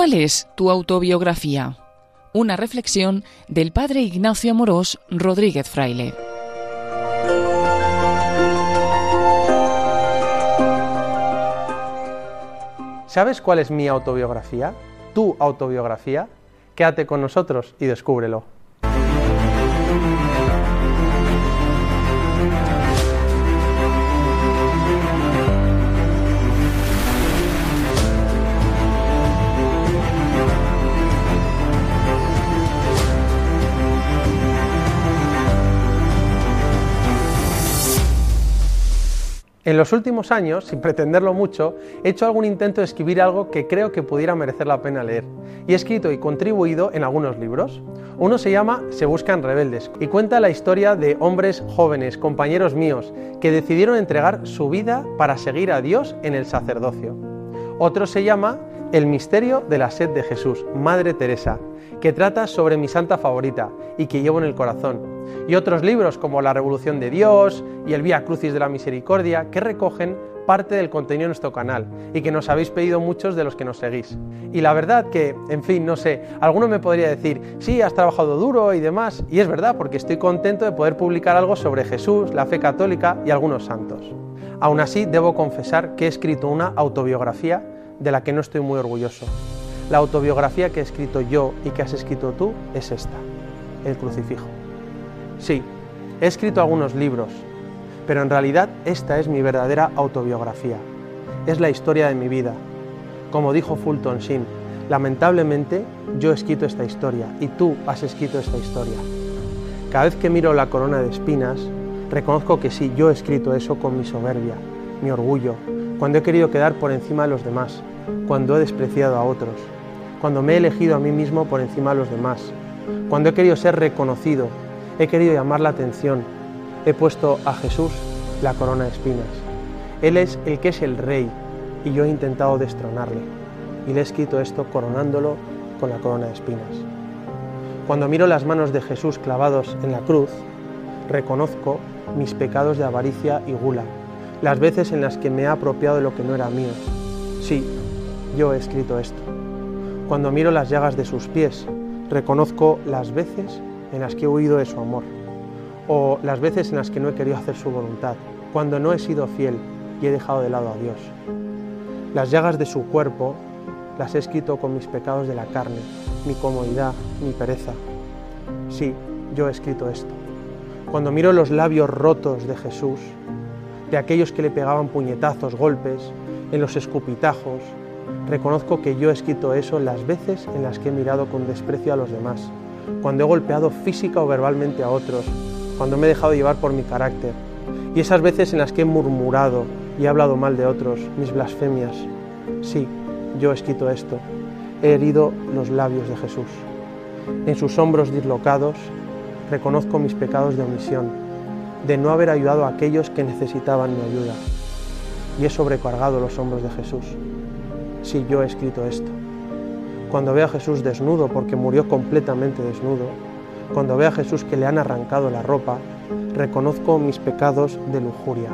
¿Cuál es tu autobiografía? Una reflexión del padre Ignacio Amorós Rodríguez Fraile. ¿Sabes cuál es mi autobiografía? ¿Tu autobiografía? Quédate con nosotros y descúbrelo. En los últimos años, sin pretenderlo mucho, he hecho algún intento de escribir algo que creo que pudiera merecer la pena leer, y he escrito y contribuido en algunos libros. Uno se llama Se buscan rebeldes y cuenta la historia de hombres jóvenes, compañeros míos, que decidieron entregar su vida para seguir a Dios en el sacerdocio. Otro se llama El misterio de la sed de Jesús, Madre Teresa, que trata sobre mi santa favorita y que llevo en el corazón y otros libros como La Revolución de Dios y El Vía Crucis de la Misericordia que recogen parte del contenido de nuestro canal y que nos habéis pedido muchos de los que nos seguís. Y la verdad que, en fin, no sé, alguno me podría decir, sí, has trabajado duro y demás, y es verdad porque estoy contento de poder publicar algo sobre Jesús, la fe católica y algunos santos. Aún así, debo confesar que he escrito una autobiografía de la que no estoy muy orgulloso. La autobiografía que he escrito yo y que has escrito tú es esta, el crucifijo. Sí, he escrito algunos libros, pero en realidad esta es mi verdadera autobiografía. Es la historia de mi vida. Como dijo Fulton Sheen, lamentablemente yo he escrito esta historia y tú has escrito esta historia. Cada vez que miro la corona de espinas, reconozco que sí, yo he escrito eso con mi soberbia, mi orgullo, cuando he querido quedar por encima de los demás, cuando he despreciado a otros, cuando me he elegido a mí mismo por encima de los demás, cuando he querido ser reconocido He querido llamar la atención. He puesto a Jesús la corona de espinas. Él es el que es el rey y yo he intentado destronarle. Y le he escrito esto coronándolo con la corona de espinas. Cuando miro las manos de Jesús clavados en la cruz, reconozco mis pecados de avaricia y gula, las veces en las que me he apropiado de lo que no era mío. Sí, yo he escrito esto. Cuando miro las llagas de sus pies, reconozco las veces en las que he huido de su amor, o las veces en las que no he querido hacer su voluntad, cuando no he sido fiel y he dejado de lado a Dios. Las llagas de su cuerpo las he escrito con mis pecados de la carne, mi comodidad, mi pereza. Sí, yo he escrito esto. Cuando miro los labios rotos de Jesús, de aquellos que le pegaban puñetazos, golpes, en los escupitajos, reconozco que yo he escrito eso las veces en las que he mirado con desprecio a los demás, cuando he golpeado física o verbalmente a otros, cuando me he dejado llevar por mi carácter, y esas veces en las que he murmurado y he hablado mal de otros, mis blasfemias. Sí, yo he escrito esto, he herido los labios de Jesús. En sus hombros dislocados reconozco mis pecados de omisión, de no haber ayudado a aquellos que necesitaban mi ayuda. Y he sobrecargado los hombros de Jesús. Sí, yo he escrito esto cuando veo a Jesús desnudo porque murió completamente desnudo, cuando veo a Jesús que le han arrancado la ropa, reconozco mis pecados de lujuria,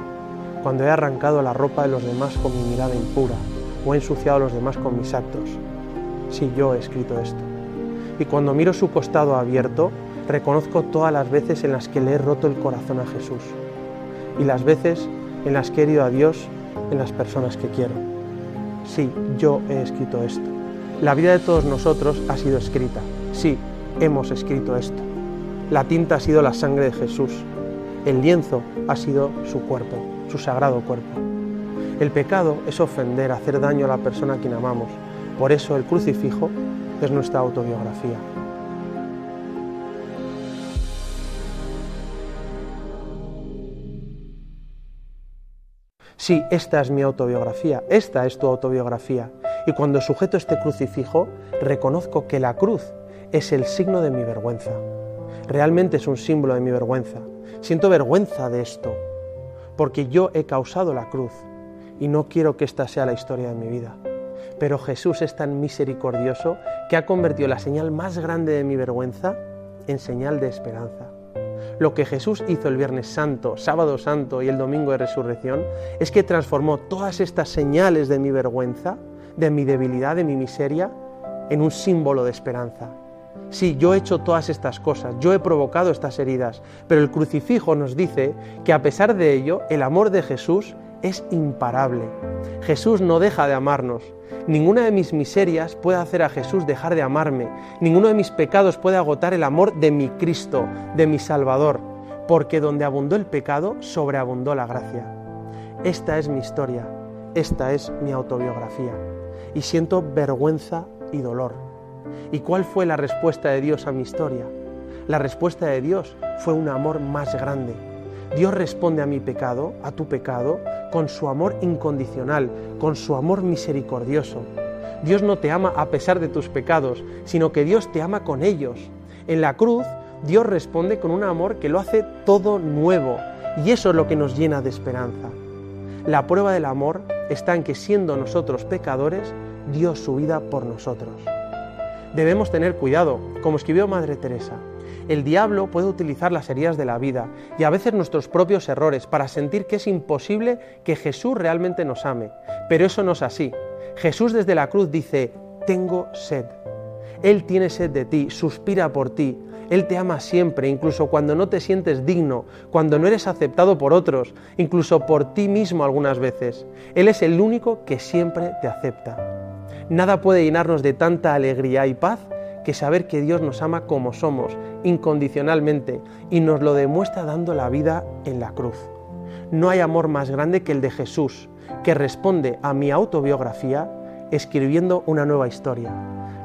cuando he arrancado la ropa de los demás con mi mirada impura o he ensuciado a los demás con mis actos. Sí, yo he escrito esto. Y cuando miro su costado abierto, reconozco todas las veces en las que le he roto el corazón a Jesús y las veces en las que he herido a Dios en las personas que quiero. Sí, yo he escrito esto. La vida de todos nosotros ha sido escrita. Sí, hemos escrito esto. La tinta ha sido la sangre de Jesús. El lienzo ha sido su cuerpo, su sagrado cuerpo. El pecado es ofender, hacer daño a la persona a quien amamos. Por eso el crucifijo es nuestra autobiografía. Sí, esta es mi autobiografía, esta es tu autobiografía. Y cuando sujeto este crucifijo, reconozco que la cruz es el signo de mi vergüenza. Realmente es un símbolo de mi vergüenza. Siento vergüenza de esto, porque yo he causado la cruz y no quiero que esta sea la historia de mi vida. Pero Jesús es tan misericordioso que ha convertido la señal más grande de mi vergüenza en señal de esperanza. Lo que Jesús hizo el Viernes Santo, Sábado Santo y el Domingo de Resurrección es que transformó todas estas señales de mi vergüenza de mi debilidad, de mi miseria, en un símbolo de esperanza. Sí, yo he hecho todas estas cosas, yo he provocado estas heridas, pero el crucifijo nos dice que a pesar de ello, el amor de Jesús es imparable. Jesús no deja de amarnos. Ninguna de mis miserias puede hacer a Jesús dejar de amarme. Ninguno de mis pecados puede agotar el amor de mi Cristo, de mi Salvador, porque donde abundó el pecado, sobreabundó la gracia. Esta es mi historia, esta es mi autobiografía. Y siento vergüenza y dolor. ¿Y cuál fue la respuesta de Dios a mi historia? La respuesta de Dios fue un amor más grande. Dios responde a mi pecado, a tu pecado, con su amor incondicional, con su amor misericordioso. Dios no te ama a pesar de tus pecados, sino que Dios te ama con ellos. En la cruz, Dios responde con un amor que lo hace todo nuevo, y eso es lo que nos llena de esperanza. La prueba del amor está en que siendo nosotros pecadores, dio su vida por nosotros. Debemos tener cuidado, como escribió Madre Teresa. El diablo puede utilizar las heridas de la vida y a veces nuestros propios errores para sentir que es imposible que Jesús realmente nos ame. Pero eso no es así. Jesús desde la cruz dice, tengo sed. Él tiene sed de ti, suspira por ti. Él te ama siempre, incluso cuando no te sientes digno, cuando no eres aceptado por otros, incluso por ti mismo algunas veces. Él es el único que siempre te acepta. Nada puede llenarnos de tanta alegría y paz que saber que Dios nos ama como somos, incondicionalmente, y nos lo demuestra dando la vida en la cruz. No hay amor más grande que el de Jesús, que responde a mi autobiografía escribiendo una nueva historia,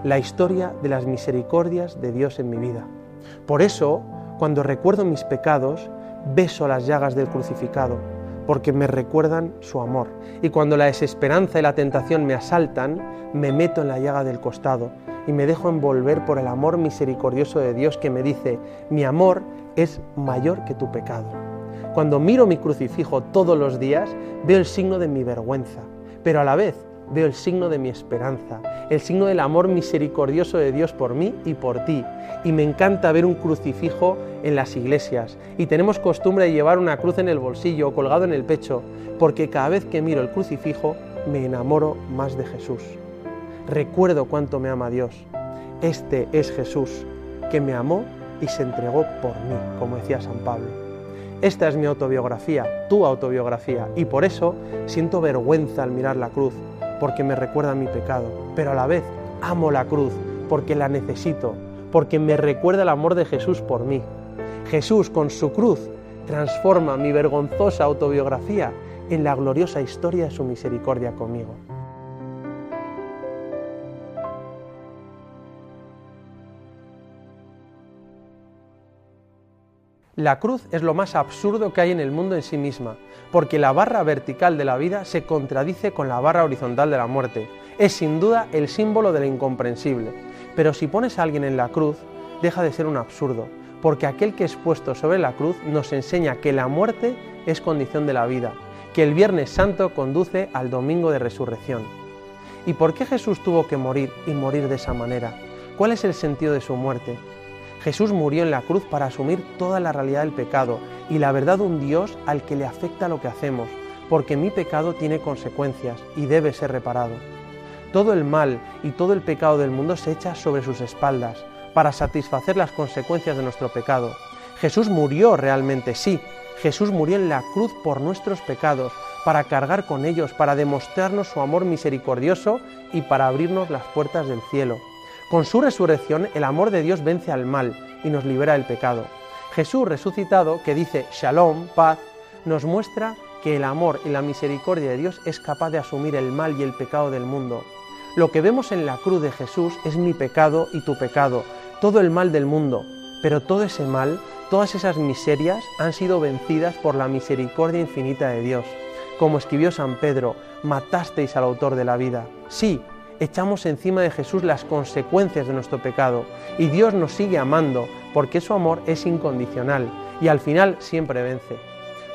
la historia de las misericordias de Dios en mi vida. Por eso, cuando recuerdo mis pecados, beso las llagas del crucificado, porque me recuerdan su amor. Y cuando la desesperanza y la tentación me asaltan, me meto en la llaga del costado y me dejo envolver por el amor misericordioso de Dios que me dice, mi amor es mayor que tu pecado. Cuando miro mi crucifijo todos los días, veo el signo de mi vergüenza, pero a la vez veo el signo de mi esperanza, el signo del amor misericordioso de Dios por mí y por ti. Y me encanta ver un crucifijo en las iglesias. Y tenemos costumbre de llevar una cruz en el bolsillo o colgado en el pecho, porque cada vez que miro el crucifijo me enamoro más de Jesús. Recuerdo cuánto me ama Dios. Este es Jesús, que me amó y se entregó por mí, como decía San Pablo. Esta es mi autobiografía, tu autobiografía, y por eso siento vergüenza al mirar la cruz, porque me recuerda mi pecado, pero a la vez amo la cruz, porque la necesito, porque me recuerda el amor de Jesús por mí. Jesús con su cruz transforma mi vergonzosa autobiografía en la gloriosa historia de su misericordia conmigo. La cruz es lo más absurdo que hay en el mundo en sí misma, porque la barra vertical de la vida se contradice con la barra horizontal de la muerte. Es sin duda el símbolo de lo incomprensible. Pero si pones a alguien en la cruz, deja de ser un absurdo, porque aquel que es puesto sobre la cruz nos enseña que la muerte es condición de la vida, que el Viernes Santo conduce al Domingo de Resurrección. ¿Y por qué Jesús tuvo que morir y morir de esa manera? ¿Cuál es el sentido de su muerte? Jesús murió en la cruz para asumir toda la realidad del pecado y la verdad de un Dios al que le afecta lo que hacemos, porque mi pecado tiene consecuencias y debe ser reparado. Todo el mal y todo el pecado del mundo se echa sobre sus espaldas para satisfacer las consecuencias de nuestro pecado. Jesús murió realmente, sí, Jesús murió en la cruz por nuestros pecados, para cargar con ellos, para demostrarnos su amor misericordioso y para abrirnos las puertas del cielo. Con su resurrección, el amor de Dios vence al mal y nos libera del pecado. Jesús resucitado, que dice Shalom, paz, nos muestra que el amor y la misericordia de Dios es capaz de asumir el mal y el pecado del mundo. Lo que vemos en la cruz de Jesús es mi pecado y tu pecado, todo el mal del mundo, pero todo ese mal, todas esas miserias han sido vencidas por la misericordia infinita de Dios. Como escribió San Pedro, matasteis al autor de la vida. Sí, echamos encima de Jesús las consecuencias de nuestro pecado y Dios nos sigue amando porque su amor es incondicional y al final siempre vence.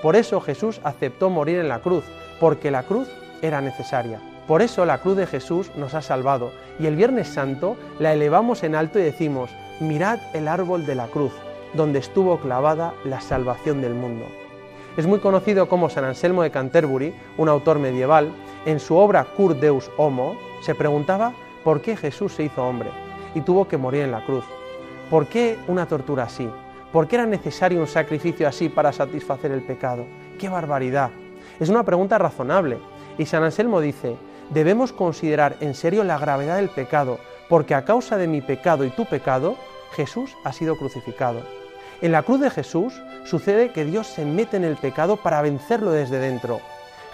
Por eso Jesús aceptó morir en la cruz, porque la cruz era necesaria. Por eso la cruz de Jesús nos ha salvado y el Viernes Santo la elevamos en alto y decimos, mirad el árbol de la cruz, donde estuvo clavada la salvación del mundo. Es muy conocido como San Anselmo de Canterbury, un autor medieval, en su obra Cur Deus Homo, se preguntaba ¿Por qué Jesús se hizo hombre y tuvo que morir en la cruz? ¿Por qué una tortura así? ¿Por qué era necesario un sacrificio así para satisfacer el pecado? ¡Qué barbaridad! Es una pregunta razonable. Y San Anselmo dice, debemos considerar en serio la gravedad del pecado, porque a causa de mi pecado y tu pecado, Jesús ha sido crucificado. En la cruz de Jesús sucede que Dios se mete en el pecado para vencerlo desde dentro.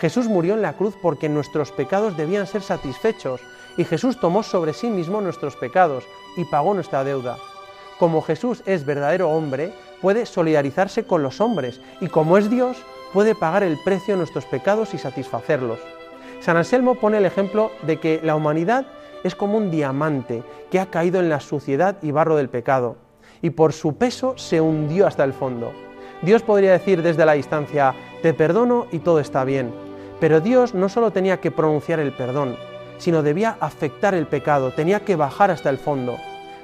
Jesús murió en la cruz porque nuestros pecados debían ser satisfechos y Jesús tomó sobre sí mismo nuestros pecados y pagó nuestra deuda. Como Jesús es verdadero hombre, puede solidarizarse con los hombres y como es Dios, puede pagar el precio de nuestros pecados y satisfacerlos. San Anselmo pone el ejemplo de que la humanidad es como un diamante que ha caído en la suciedad y barro del pecado y por su peso se hundió hasta el fondo. Dios podría decir desde la distancia, te perdono y todo está bien, pero Dios no solo tenía que pronunciar el perdón, sino debía afectar el pecado, tenía que bajar hasta el fondo.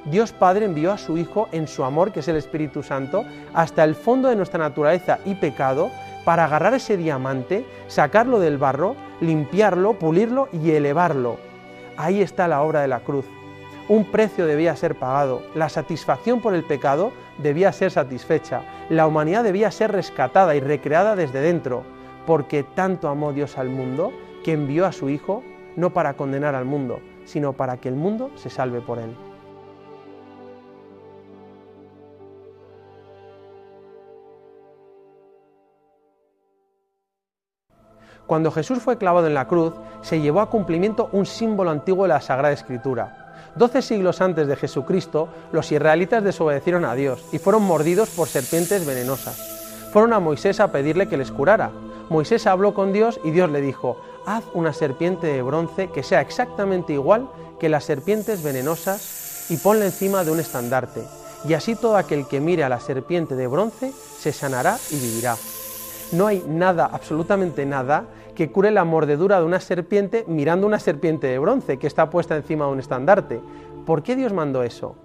Dios Padre envió a su Hijo en su amor, que es el Espíritu Santo, hasta el fondo de nuestra naturaleza y pecado, para agarrar ese diamante, sacarlo del barro, limpiarlo, pulirlo y elevarlo. Ahí está la obra de la cruz. Un precio debía ser pagado, la satisfacción por el pecado debía ser satisfecha, la humanidad debía ser rescatada y recreada desde dentro, porque tanto amó Dios al mundo que envió a su Hijo no para condenar al mundo, sino para que el mundo se salve por él. Cuando Jesús fue clavado en la cruz, se llevó a cumplimiento un símbolo antiguo de la Sagrada Escritura, Doce siglos antes de Jesucristo, los israelitas desobedecieron a Dios y fueron mordidos por serpientes venenosas. Fueron a Moisés a pedirle que les curara. Moisés habló con Dios y Dios le dijo, haz una serpiente de bronce que sea exactamente igual que las serpientes venenosas y ponla encima de un estandarte. Y así todo aquel que mire a la serpiente de bronce se sanará y vivirá. No hay nada, absolutamente nada, que cure la mordedura de una serpiente mirando una serpiente de bronce que está puesta encima de un estandarte. ¿Por qué Dios mandó eso?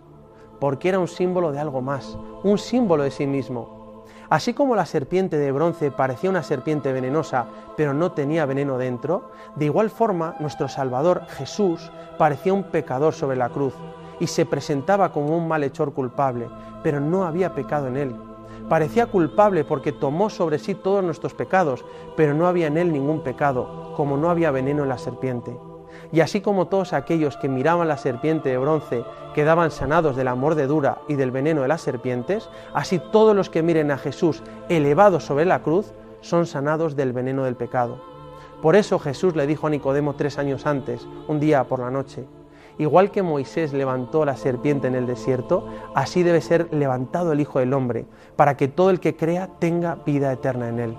Porque era un símbolo de algo más, un símbolo de sí mismo. Así como la serpiente de bronce parecía una serpiente venenosa, pero no tenía veneno dentro, de igual forma nuestro Salvador Jesús parecía un pecador sobre la cruz y se presentaba como un malhechor culpable, pero no había pecado en él. Parecía culpable porque tomó sobre sí todos nuestros pecados, pero no había en él ningún pecado, como no había veneno en la serpiente. Y así como todos aquellos que miraban la serpiente de bronce quedaban sanados de la mordedura y del veneno de las serpientes, así todos los que miren a Jesús elevado sobre la cruz son sanados del veneno del pecado. Por eso Jesús le dijo a Nicodemo tres años antes, un día por la noche, Igual que Moisés levantó la serpiente en el desierto, así debe ser levantado el Hijo del Hombre, para que todo el que crea tenga vida eterna en él.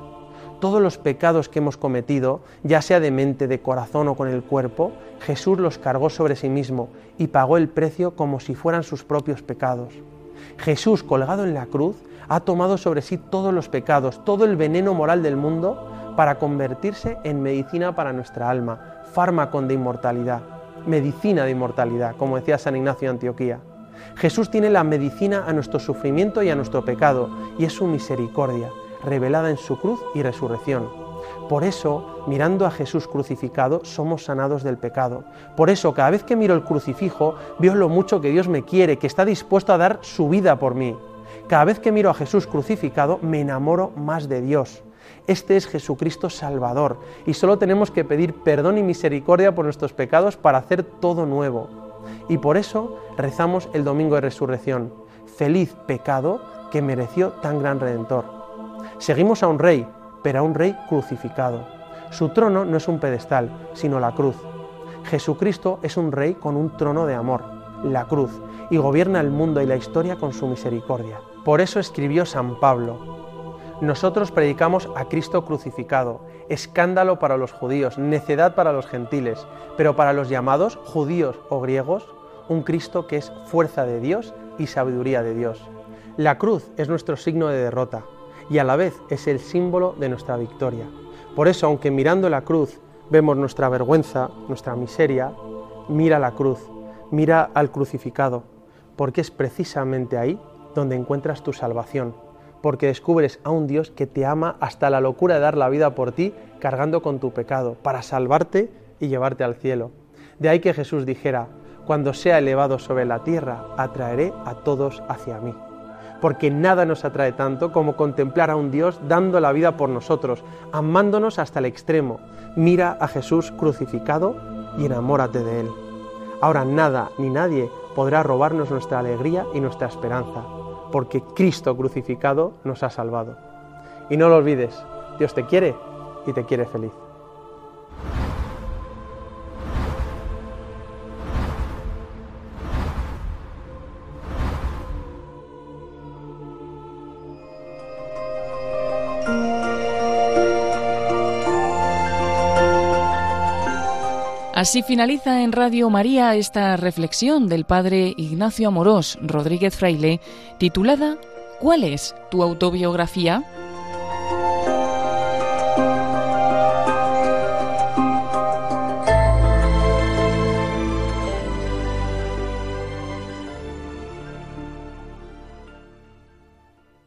Todos los pecados que hemos cometido, ya sea de mente, de corazón o con el cuerpo, Jesús los cargó sobre sí mismo y pagó el precio como si fueran sus propios pecados. Jesús, colgado en la cruz, ha tomado sobre sí todos los pecados, todo el veneno moral del mundo, para convertirse en medicina para nuestra alma, fármaco de inmortalidad medicina de inmortalidad, como decía San Ignacio de Antioquía. Jesús tiene la medicina a nuestro sufrimiento y a nuestro pecado, y es su misericordia, revelada en su cruz y resurrección. Por eso, mirando a Jesús crucificado, somos sanados del pecado. Por eso, cada vez que miro el crucifijo, veo lo mucho que Dios me quiere, que está dispuesto a dar su vida por mí. Cada vez que miro a Jesús crucificado, me enamoro más de Dios. Este es Jesucristo Salvador y solo tenemos que pedir perdón y misericordia por nuestros pecados para hacer todo nuevo. Y por eso rezamos el Domingo de Resurrección. Feliz pecado que mereció tan gran redentor. Seguimos a un rey, pero a un rey crucificado. Su trono no es un pedestal, sino la cruz. Jesucristo es un rey con un trono de amor, la cruz, y gobierna el mundo y la historia con su misericordia. Por eso escribió San Pablo, nosotros predicamos a Cristo crucificado, escándalo para los judíos, necedad para los gentiles, pero para los llamados judíos o griegos, un Cristo que es fuerza de Dios y sabiduría de Dios. La cruz es nuestro signo de derrota y a la vez es el símbolo de nuestra victoria. Por eso, aunque mirando la cruz vemos nuestra vergüenza, nuestra miseria, mira la cruz, mira al crucificado, porque es precisamente ahí donde encuentras tu salvación porque descubres a un Dios que te ama hasta la locura de dar la vida por ti, cargando con tu pecado, para salvarte y llevarte al cielo. De ahí que Jesús dijera, Cuando sea elevado sobre la tierra, atraeré a todos hacia mí. Porque nada nos atrae tanto como contemplar a un Dios dando la vida por nosotros, amándonos hasta el extremo. Mira a Jesús crucificado y enamórate de Él. Ahora nada ni nadie podrá robarnos nuestra alegría y nuestra esperanza, porque Cristo crucificado nos ha salvado. Y no lo olvides, Dios te quiere y te quiere feliz. Así finaliza en Radio María esta reflexión del padre Ignacio Amorós Rodríguez Fraile, titulada ¿Cuál es tu autobiografía?